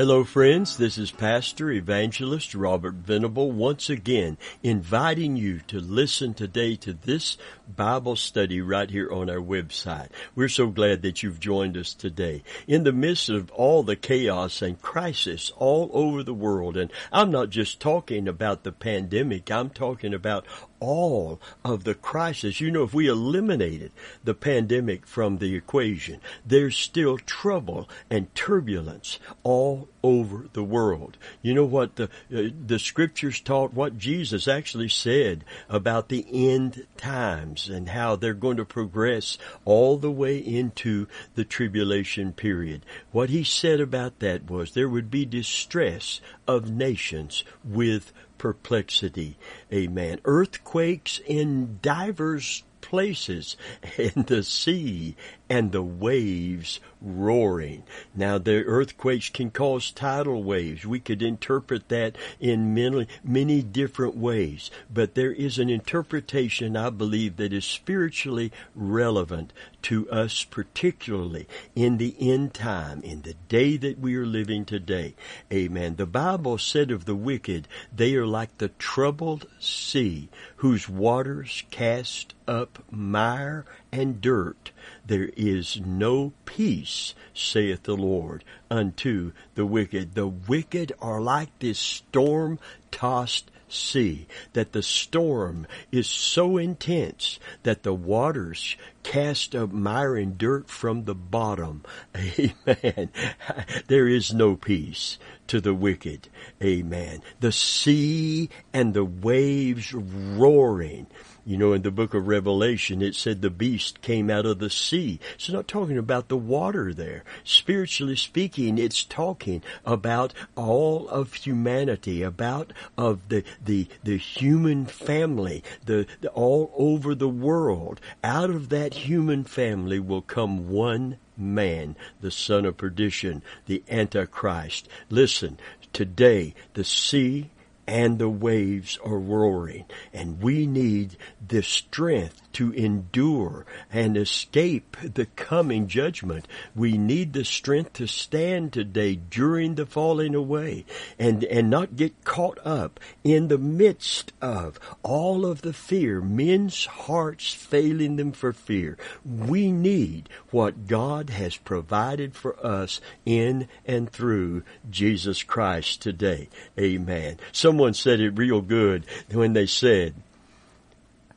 Hello, friends. This is Pastor Evangelist Robert Venable once again inviting you to listen today to this Bible study right here on our website. We're so glad that you've joined us today in the midst of all the chaos and crisis all over the world. And I'm not just talking about the pandemic. I'm talking about all of the crisis. You know, if we eliminated the pandemic from the equation, there's still trouble and turbulence all over the world. You know what the uh, the scriptures taught what Jesus actually said about the end times and how they're going to progress all the way into the tribulation period. What he said about that was there would be distress of nations with perplexity. Amen. Earthquakes in divers places and the sea and the waves roaring. Now the earthquakes can cause tidal waves. We could interpret that in many, many different ways, but there is an interpretation I believe that is spiritually relevant to us particularly in the end time, in the day that we are living today. Amen. The Bible said of the wicked, they are like the troubled sea whose waters cast up mire and dirt. There is no peace, saith the Lord, unto the wicked. The wicked are like this storm tossed sea, that the storm is so intense that the waters cast up mire and dirt from the bottom. Amen. There is no peace to the wicked. Amen. The sea and the waves roaring. You know, in the book of Revelation, it said the beast came out of the sea. It's not talking about the water there. Spiritually speaking, it's talking about all of humanity, about of the, the, the human family, the, the all over the world. Out of that human family will come one man, the son of perdition, the Antichrist. Listen, today the sea and the waves are roaring. And we need the strength to endure and escape the coming judgment. We need the strength to stand today during the falling away and, and not get caught up in the midst of all of the fear, men's hearts failing them for fear. We need what God has provided for us in and through Jesus Christ today. Amen. Someone said it real good when they said,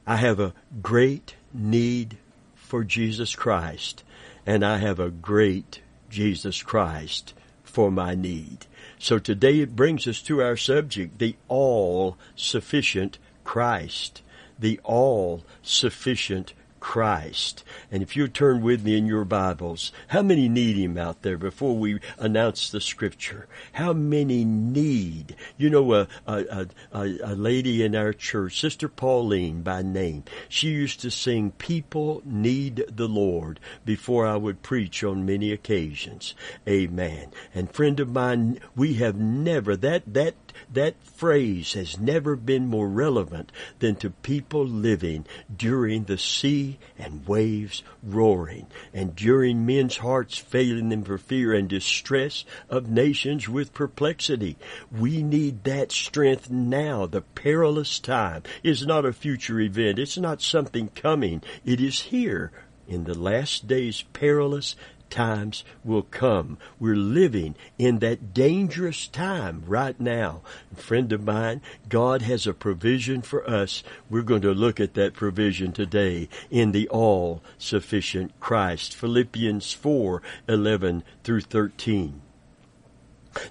I have a great need for Jesus Christ, and I have a great Jesus Christ for my need. So today it brings us to our subject, the all sufficient Christ. The all sufficient Christ. And if you turn with me in your Bibles, how many need Him out there before we announce the Scripture? How many need? You know, a, a, a, a lady in our church, Sister Pauline by name, she used to sing, People Need the Lord before I would preach on many occasions. Amen. And friend of mine, we have never, that, that that phrase has never been more relevant than to people living during the sea and waves roaring and during men's hearts failing them for fear and distress of nations with perplexity. We need that strength now. The perilous time is not a future event. It's not something coming. It is here in the last days perilous times will come. We're living in that dangerous time right now. A friend of mine, God has a provision for us. We're going to look at that provision today in the all sufficient Christ. Philippians 4 11 through 13.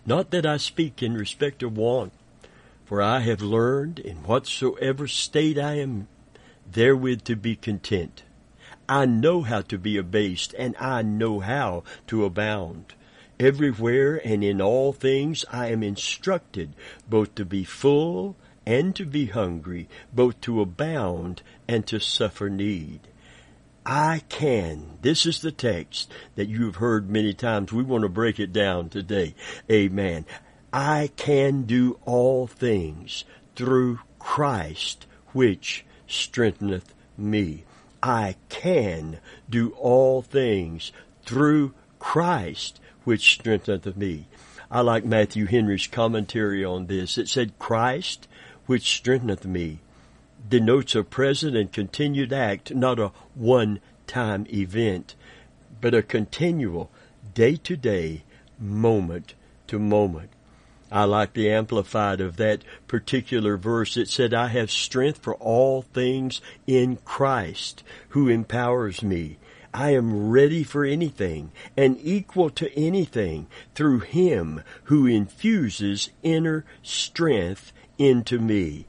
Not that I speak in respect of want, for I have learned in whatsoever state I am therewith to be content. I know how to be abased, and I know how to abound. Everywhere and in all things I am instructed both to be full and to be hungry, both to abound and to suffer need. I can. This is the text that you have heard many times. We want to break it down today. Amen. I can do all things through Christ which strengtheneth me. I can do all things through Christ which strengtheneth me. I like Matthew Henry's commentary on this. It said, Christ, which strengtheneth me, denotes a present and continued act, not a one time event, but a continual, day to day, moment to moment. I like the amplified of that particular verse. It said, I have strength for all things in Christ who empowers me. I am ready for anything and equal to anything through Him who infuses inner strength into me.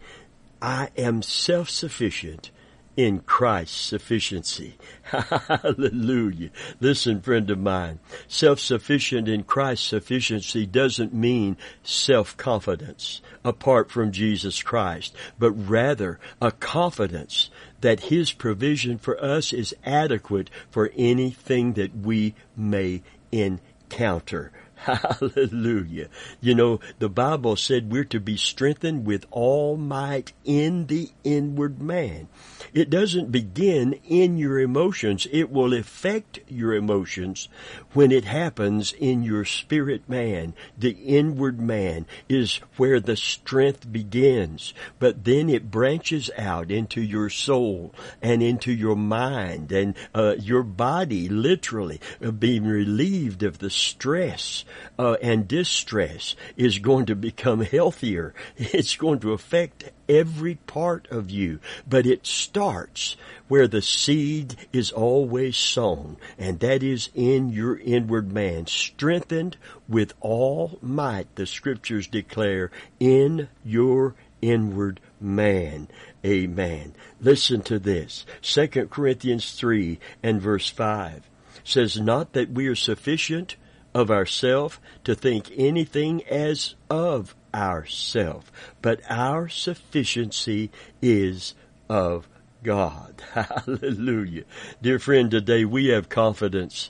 I am self-sufficient in Christ's sufficiency. Hallelujah. Listen, friend of mine, self-sufficient in Christ's sufficiency doesn't mean self-confidence apart from Jesus Christ, but rather a confidence that His provision for us is adequate for anything that we may encounter. Hallelujah. You know, the Bible said we're to be strengthened with all might in the inward man. It doesn't begin in your emotions. It will affect your emotions when it happens in your spirit man. The inward man is where the strength begins, but then it branches out into your soul and into your mind and uh, your body, literally uh, being relieved of the stress uh, and distress is going to become healthier. It's going to affect every part of you, but it starts where the seed is always sown, and that is in your inward man, strengthened with all might, the scriptures declare, in your inward man. Amen. Listen to this. 2 Corinthians 3 and verse 5 says, Not that we are sufficient of ourself to think anything as of ourself, but our sufficiency is of God. Hallelujah. Dear friend, today we have confidence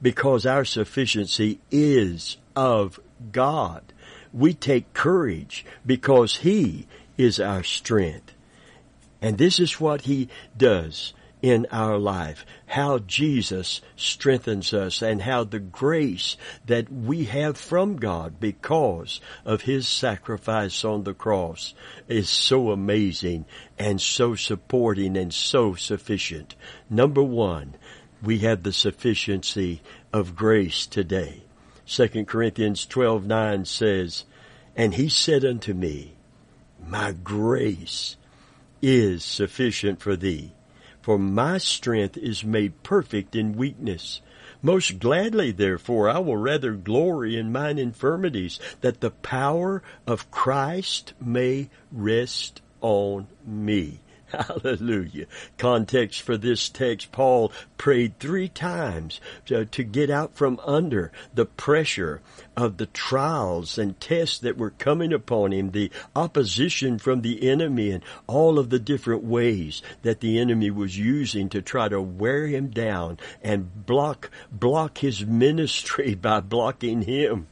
because our sufficiency is of God. We take courage because He is our strength. And this is what He does in our life, how Jesus strengthens us and how the grace that we have from God because of His sacrifice on the cross is so amazing and so supporting and so sufficient. Number one, we have the sufficiency of grace today. 2 Corinthians 12, 9 says, And he said unto me, My grace is sufficient for thee for my strength is made perfect in weakness. Most gladly, therefore, I will rather glory in mine infirmities, that the power of Christ may rest on me. Hallelujah. Context for this text, Paul prayed three times to, to, get out from under the pressure of the trials and tests that were coming upon him, the opposition from the enemy and all of the different ways that the enemy was using to try to wear him down and block, block his ministry by blocking him.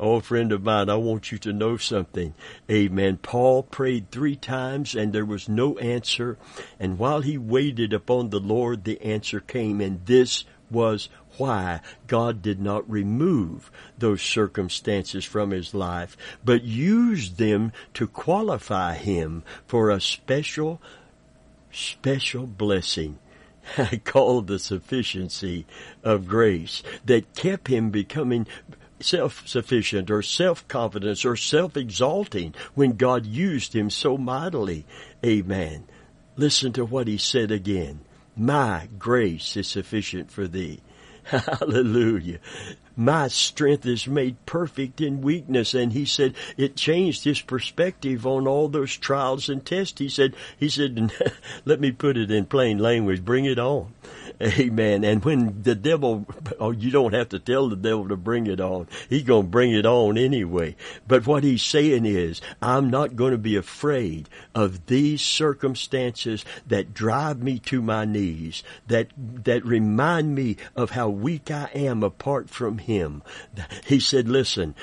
Oh, friend of mine, I want you to know something. Amen. Paul prayed three times and there was no answer. And while he waited upon the Lord, the answer came. And this was why God did not remove those circumstances from his life, but used them to qualify him for a special, special blessing called the sufficiency of grace that kept him becoming self-sufficient or self-confidence or self-exalting when God used him so mightily. Amen. Listen to what he said again. My grace is sufficient for thee. Hallelujah. My strength is made perfect in weakness. And he said it changed his perspective on all those trials and tests. He said, he said, let me put it in plain language, bring it on. Amen. And when the devil, oh, you don't have to tell the devil to bring it on. He's going to bring it on anyway. But what he's saying is, I'm not going to be afraid of these circumstances that drive me to my knees, that, that remind me of how weak I am apart from him. He said, listen,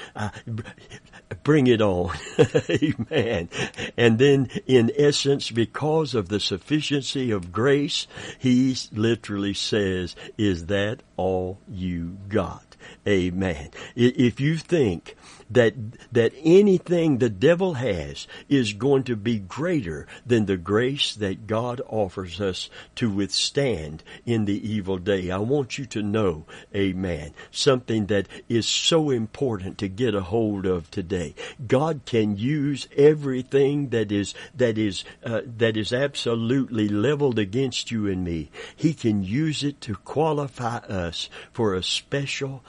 bring it on. Amen. And then in essence, because of the sufficiency of grace, he literally says, is that all you got? Amen. If you think that, that anything the devil has is going to be greater than the grace that God offers us to withstand in the evil day. I want you to know, amen, something that is so important to get a hold of today. God can use everything that is, that is, uh, that is absolutely leveled against you and me. He can use it to qualify us for a special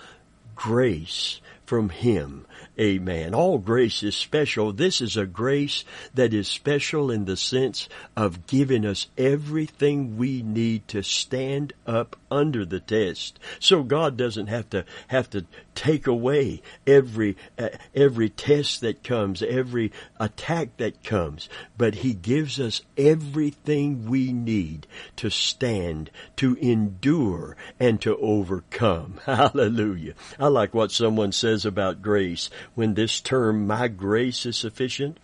grace from Him. Amen. All grace is special. This is a grace that is special in the sense of giving us everything we need to stand up under the test. So God doesn't have to have to take away every uh, every test that comes, every attack that comes, but he gives us everything we need to stand, to endure and to overcome. Hallelujah. I like what someone says about grace when this term my grace is sufficient.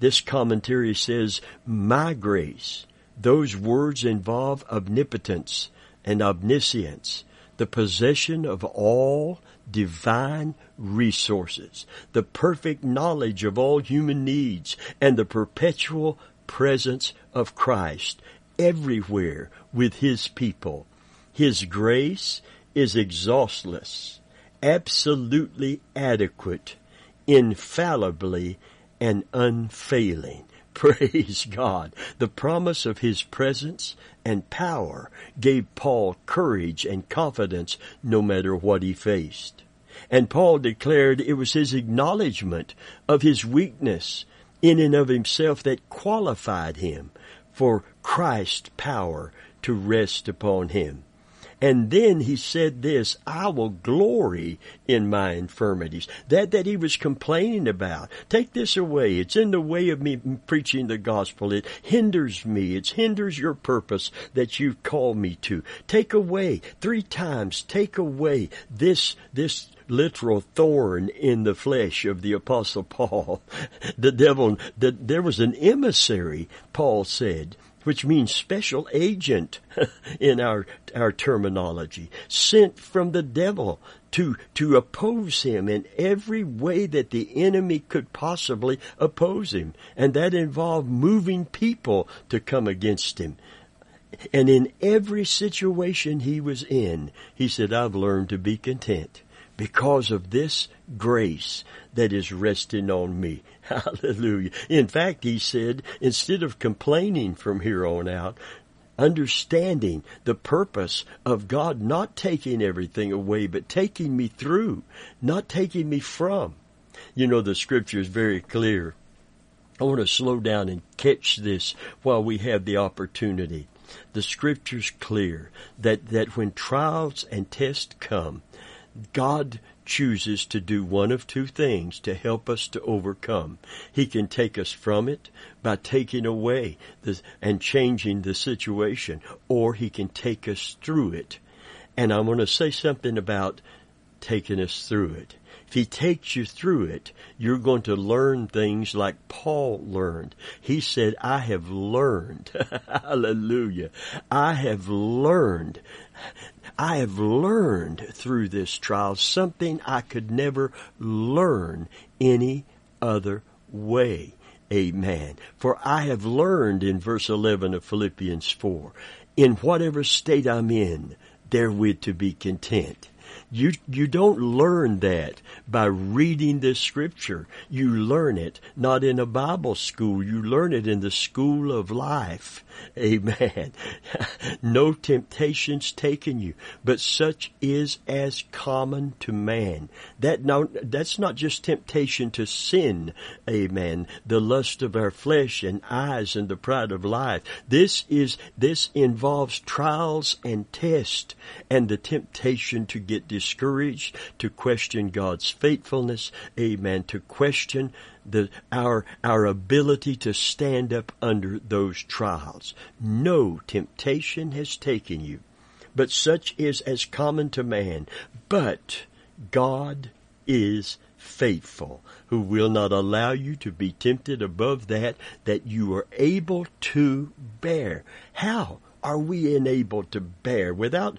This commentary says my grace. Those words involve omnipotence and omniscience, the possession of all divine resources, the perfect knowledge of all human needs, and the perpetual presence of Christ everywhere with His people. His grace is exhaustless, absolutely adequate, infallibly and unfailing. Praise God. The promise of His presence and power gave Paul courage and confidence no matter what he faced. And Paul declared it was his acknowledgement of his weakness in and of himself that qualified him for Christ's power to rest upon him. And then he said this, I will glory in my infirmities. That that he was complaining about. Take this away. It's in the way of me preaching the gospel. It hinders me. It hinders your purpose that you've called me to. Take away, three times, take away this, this literal thorn in the flesh of the apostle Paul. The devil, the, there was an emissary, Paul said, which means special agent in our, our terminology, sent from the devil to, to oppose him in every way that the enemy could possibly oppose him. And that involved moving people to come against him. And in every situation he was in, he said, I've learned to be content because of this grace that is resting on me. Hallelujah. In fact, he said, instead of complaining from here on out, understanding the purpose of God not taking everything away, but taking me through, not taking me from. You know, the scripture is very clear. I want to slow down and catch this while we have the opportunity. The scripture's clear that, that when trials and tests come, God chooses to do one of two things to help us to overcome. He can take us from it by taking away the, and changing the situation, or he can take us through it. And I'm going to say something about taking us through it. If he takes you through it, you're going to learn things like Paul learned. He said, I have learned. Hallelujah. I have learned I have learned through this trial something I could never learn any other way. Amen. For I have learned in verse 11 of Philippians 4, in whatever state I'm in, therewith to be content. You, you don't learn that by reading this scripture. You learn it not in a Bible school. You learn it in the school of life. Amen. no temptations taken you, but such is as common to man. That now, that's not just temptation to sin. Amen. The lust of our flesh and eyes and the pride of life. This is, this involves trials and tests and the temptation to get discouraged, to question God's faithfulness. Amen. To question the, our, our ability to stand up under those trials. No temptation has taken you, but such is as common to man. But God is faithful, who will not allow you to be tempted above that that you are able to bear. How are we enabled to bear? Without,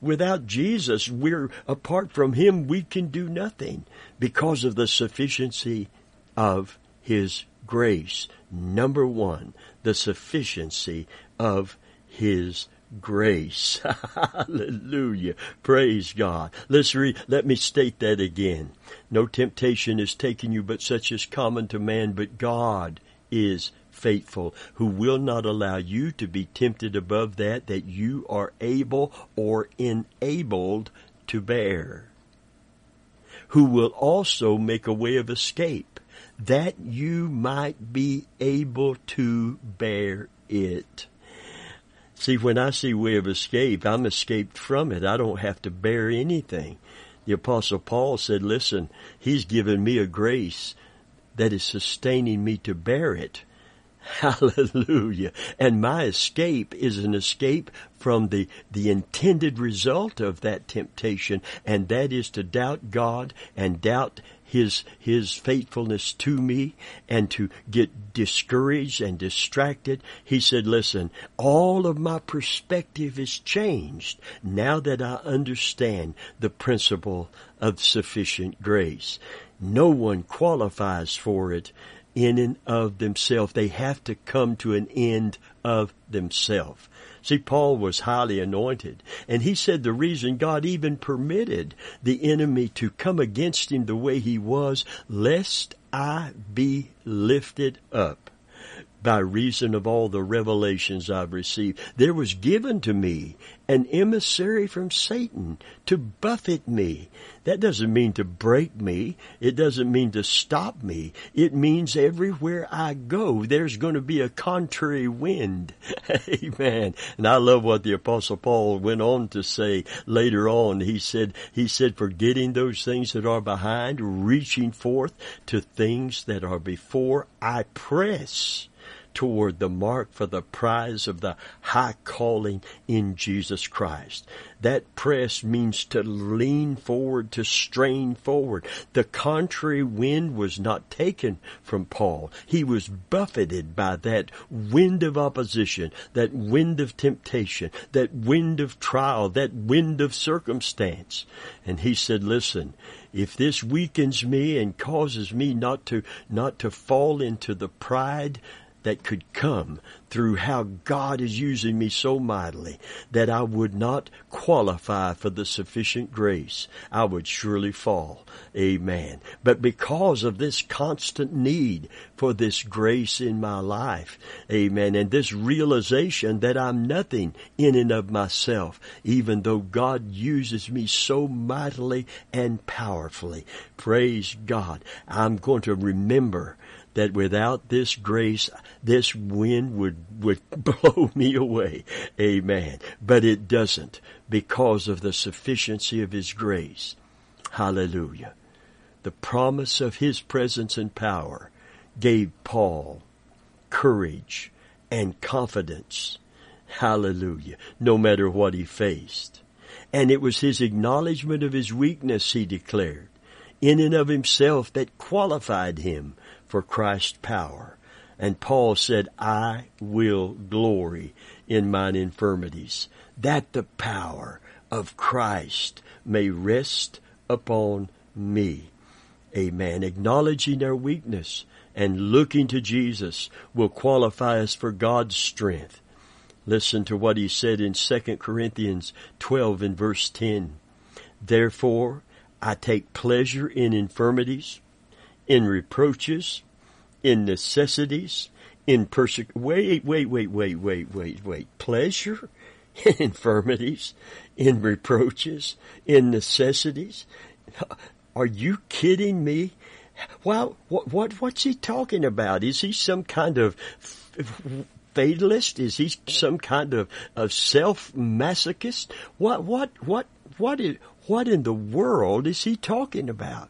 without Jesus, we're, apart from Him, we can do nothing because of the sufficiency of His grace. Number one, the sufficiency of His grace. Hallelujah. Praise God. Let's read, let me state that again. No temptation is taken you but such as common to man, but God is faithful, who will not allow you to be tempted above that that you are able or enabled to bear. Who will also make a way of escape, that you might be able to bear it. See, when I see way of escape, I'm escaped from it. I don't have to bear anything. The apostle Paul said, listen, he's given me a grace that is sustaining me to bear it. Hallelujah. And my escape is an escape from the, the intended result of that temptation, and that is to doubt God and doubt his his faithfulness to me and to get discouraged and distracted he said listen all of my perspective is changed now that i understand the principle of sufficient grace no one qualifies for it in and of themselves. They have to come to an end of themselves. See, Paul was highly anointed, and he said the reason God even permitted the enemy to come against him the way he was, lest I be lifted up by reason of all the revelations I've received. There was given to me an emissary from Satan to buffet me. That doesn't mean to break me. It doesn't mean to stop me. It means everywhere I go, there's going to be a contrary wind. Amen. And I love what the apostle Paul went on to say later on. He said, he said, forgetting those things that are behind, reaching forth to things that are before, I press toward the mark for the prize of the high calling in Jesus Christ. That press means to lean forward, to strain forward. The contrary wind was not taken from Paul. He was buffeted by that wind of opposition, that wind of temptation, that wind of trial, that wind of circumstance. And he said, listen, if this weakens me and causes me not to, not to fall into the pride that could come through how God is using me so mightily that I would not qualify for the sufficient grace. I would surely fall. Amen. But because of this constant need for this grace in my life, amen, and this realization that I'm nothing in and of myself, even though God uses me so mightily and powerfully. Praise God. I'm going to remember that without this grace, this wind would, would blow me away. Amen. But it doesn't because of the sufficiency of His grace. Hallelujah. The promise of His presence and power gave Paul courage and confidence. Hallelujah. No matter what he faced. And it was his acknowledgement of his weakness, he declared, in and of himself that qualified him for Christ's power. And Paul said, I will glory in mine infirmities, that the power of Christ may rest upon me. Amen. Acknowledging our weakness and looking to Jesus will qualify us for God's strength. Listen to what he said in 2 Corinthians 12 and verse 10. Therefore, I take pleasure in infirmities, in reproaches, in necessities, in perse- wait, wait, wait, wait, wait, wait, wait, pleasure, in infirmities, in reproaches, in necessities. Are you kidding me? Well, what, what, what's he talking about? Is he some kind of fatalist? Is he some kind of, of self masochist? What, what, what, what is, what in the world is he talking about?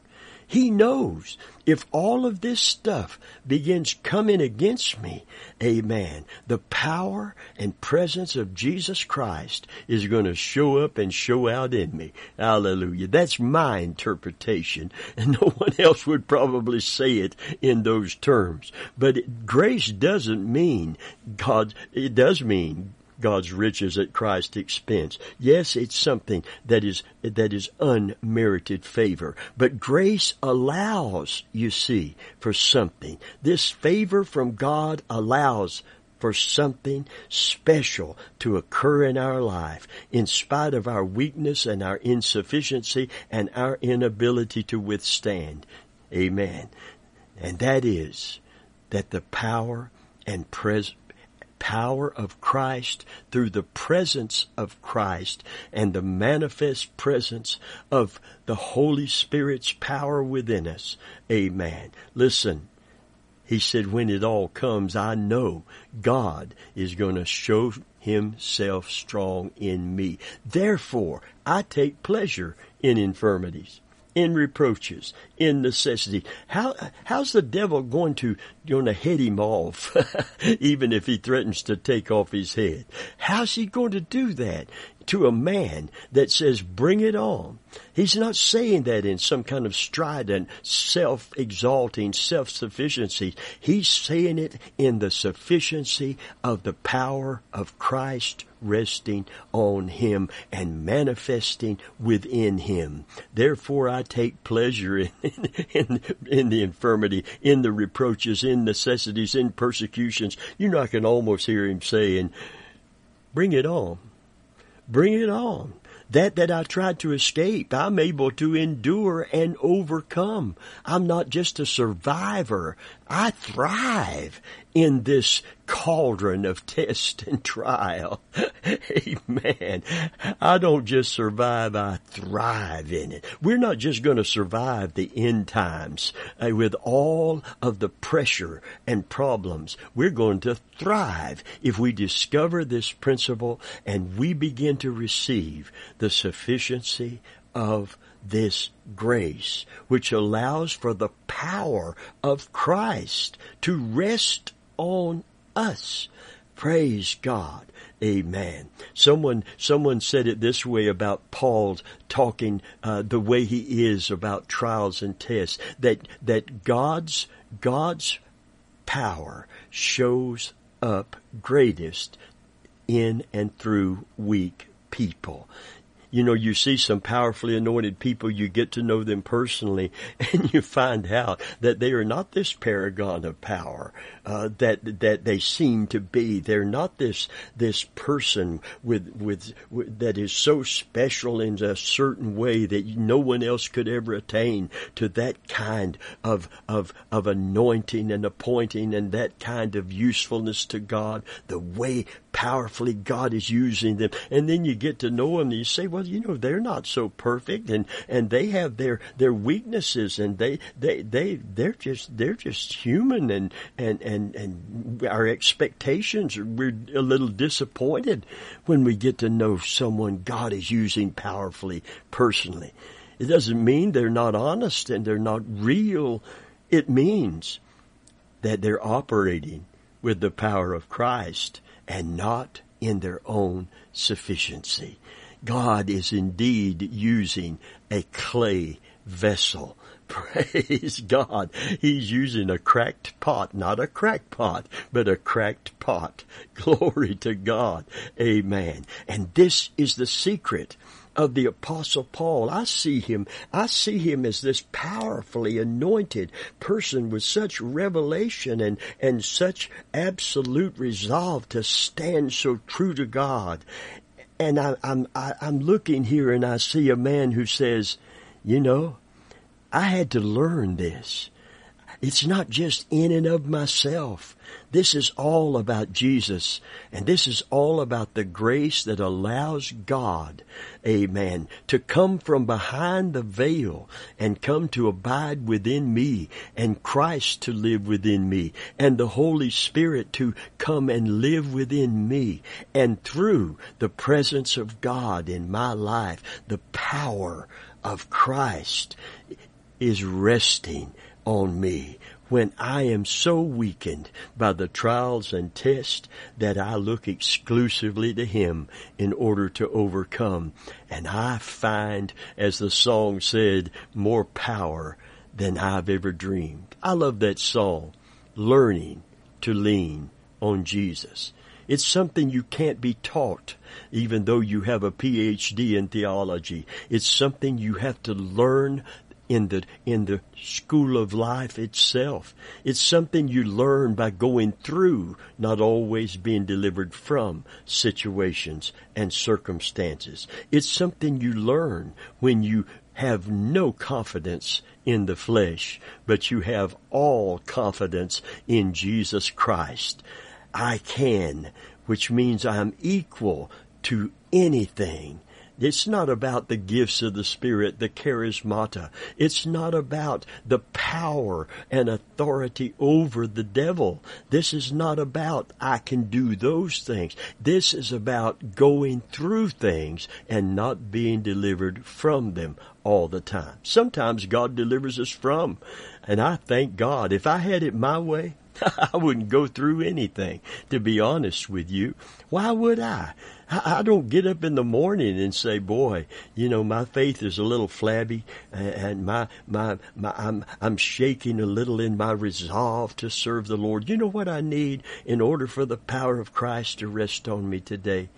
He knows if all of this stuff begins coming against me, amen, the power and presence of Jesus Christ is going to show up and show out in me. Hallelujah. That's my interpretation. And no one else would probably say it in those terms. But grace doesn't mean God, it does mean God's riches at Christ's expense. Yes, it's something that is, that is unmerited favor. But grace allows, you see, for something. This favor from God allows for something special to occur in our life in spite of our weakness and our insufficiency and our inability to withstand. Amen. And that is that the power and pres- power of Christ through the presence of Christ and the manifest presence of the Holy Spirit's power within us. Amen. Listen, he said, when it all comes, I know God is going to show himself strong in me. Therefore, I take pleasure in infirmities in reproaches, in necessity. How how's the devil going to going to head him off, even if he threatens to take off his head? How's he going to do that to a man that says, "Bring it on"? He's not saying that in some kind of strident, self-exalting, self-sufficiency. He's saying it in the sufficiency of the power of Christ resting on him and manifesting within him. Therefore I take pleasure in, in, in, the infirmity, in the reproaches, in necessities, in persecutions. You know, I can almost hear him saying, bring it on. Bring it on. That that I tried to escape, I'm able to endure and overcome. I'm not just a survivor. I thrive in this cauldron of test and trial. Amen. I don't just survive, I thrive in it. We're not just going to survive the end times uh, with all of the pressure and problems. We're going to thrive if we discover this principle and we begin to receive the sufficiency of this grace, which allows for the power of Christ to rest on us. Praise God. Amen. Someone, someone said it this way about Paul's talking uh, the way he is about trials and tests. That that God's God's power shows up greatest in and through weak people you know, you see some powerfully anointed people, you get to know them personally, and you find out that they are not this paragon of power uh, that that they seem to be. They're not this this person with, with, with that is so special in a certain way that no one else could ever attain to that kind of of of anointing and appointing and that kind of usefulness to God. The way powerfully God is using them. And then you get to know them and you say, well, you know, they're not so perfect and, and they have their, their weaknesses and they, they, they, they're just, they're just human and, and, and, and our expectations, we're a little disappointed when we get to know someone God is using powerfully, personally. It doesn't mean they're not honest and they're not real. It means that they're operating with the power of Christ and not in their own sufficiency. God is indeed using a clay vessel. Praise God. He's using a cracked pot, not a cracked pot, but a cracked pot. Glory to God. Amen. And this is the secret of the apostle Paul. I see him, I see him as this powerfully anointed person with such revelation and, and such absolute resolve to stand so true to God. And I, I'm, I, I'm looking here and I see a man who says, you know, I had to learn this. It's not just in and of myself. This is all about Jesus. And this is all about the grace that allows God, amen, to come from behind the veil and come to abide within me and Christ to live within me and the Holy Spirit to come and live within me. And through the presence of God in my life, the power of Christ is resting on me when I am so weakened by the trials and tests that I look exclusively to Him in order to overcome. And I find, as the song said, more power than I've ever dreamed. I love that song, learning to lean on Jesus. It's something you can't be taught, even though you have a PhD in theology. It's something you have to learn in the, in the school of life itself. It's something you learn by going through, not always being delivered from situations and circumstances. It's something you learn when you have no confidence in the flesh, but you have all confidence in Jesus Christ. I can, which means I'm equal to anything it's not about the gifts of the Spirit, the charismata. It's not about the power and authority over the devil. This is not about I can do those things. This is about going through things and not being delivered from them all the time. Sometimes God delivers us from. And I thank God. If I had it my way, I wouldn't go through anything, to be honest with you. Why would I? I, don't get up in the morning and say, boy, you know, my faith is a little flabby and my, my, my, I'm, I'm shaking a little in my resolve to serve the Lord. You know what I need in order for the power of Christ to rest on me today?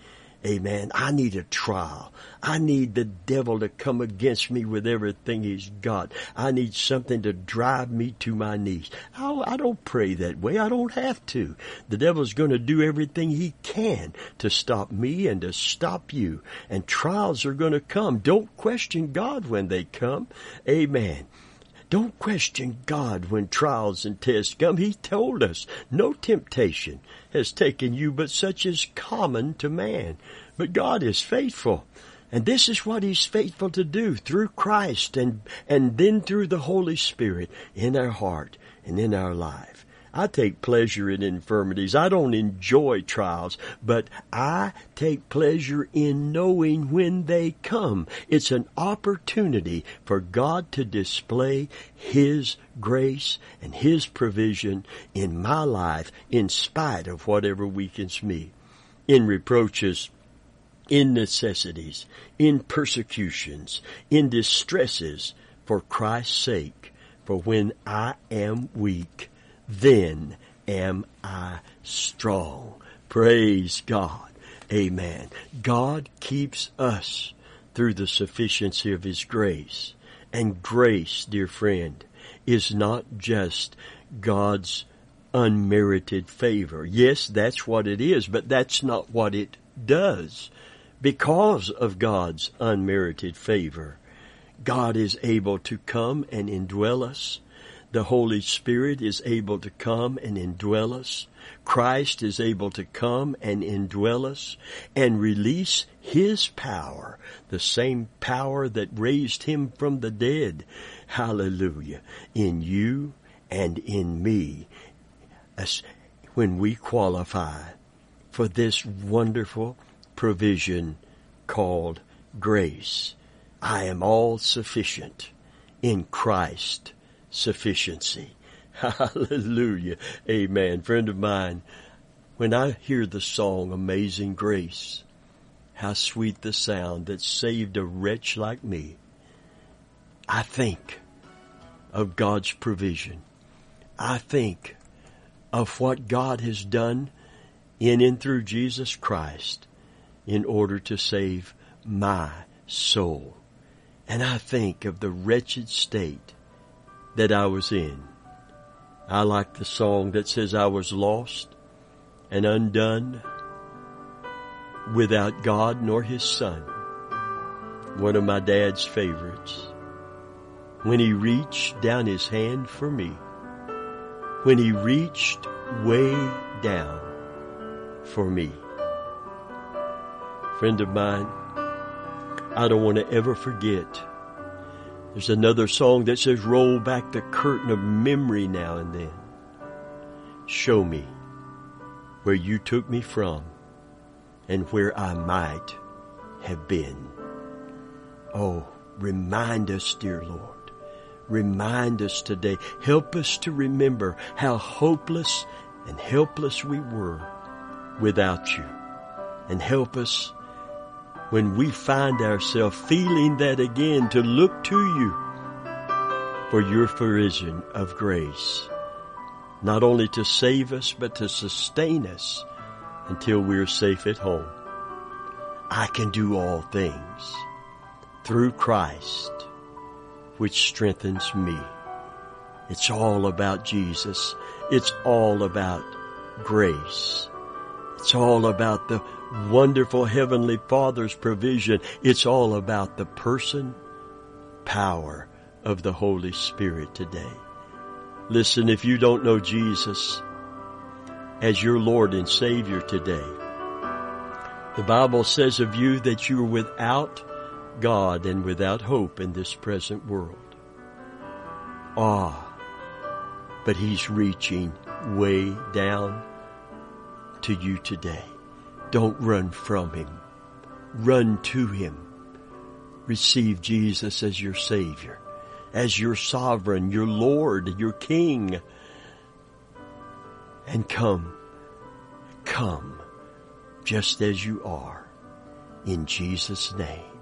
Amen. I need a trial. I need the devil to come against me with everything he's got. I need something to drive me to my knees. I, I don't pray that way. I don't have to. The devil's going to do everything he can to stop me and to stop you. And trials are going to come. Don't question God when they come. Amen. Don't question God when trials and tests come. He told us, no temptation has taken you but such as common to man. But God is faithful. And this is what He's faithful to do through Christ and, and then through the Holy Spirit in our heart and in our life. I take pleasure in infirmities. I don't enjoy trials, but I take pleasure in knowing when they come. It's an opportunity for God to display His grace and His provision in my life in spite of whatever weakens me. In reproaches, in necessities, in persecutions, in distresses, for Christ's sake. For when I am weak, then am I strong. Praise God. Amen. God keeps us through the sufficiency of His grace. And grace, dear friend, is not just God's unmerited favor. Yes, that's what it is, but that's not what it does. Because of God's unmerited favor, God is able to come and indwell us the Holy Spirit is able to come and indwell us. Christ is able to come and indwell us and release His power, the same power that raised Him from the dead. Hallelujah. In you and in me. As when we qualify for this wonderful provision called grace. I am all sufficient in Christ sufficiency. Hallelujah. Amen. Friend of mine, when I hear the song Amazing Grace, how sweet the sound that saved a wretch like me, I think of God's provision. I think of what God has done in and through Jesus Christ in order to save my soul. And I think of the wretched state that I was in. I like the song that says I was lost and undone without God nor His Son. One of my dad's favorites. When He reached down His hand for me. When He reached way down for me. Friend of mine, I don't want to ever forget there's another song that says, roll back the curtain of memory now and then. Show me where you took me from and where I might have been. Oh, remind us, dear Lord. Remind us today. Help us to remember how hopeless and helpless we were without you. And help us when we find ourselves feeling that again to look to you for your provision of grace, not only to save us, but to sustain us until we're safe at home. I can do all things through Christ, which strengthens me. It's all about Jesus. It's all about grace. It's all about the wonderful Heavenly Father's provision. It's all about the person, power of the Holy Spirit today. Listen, if you don't know Jesus as your Lord and Savior today, the Bible says of you that you're without God and without hope in this present world. Ah, but He's reaching way down to you today. Don't run from Him. Run to Him. Receive Jesus as your Savior, as your sovereign, your Lord, your King. And come, come just as you are in Jesus' name.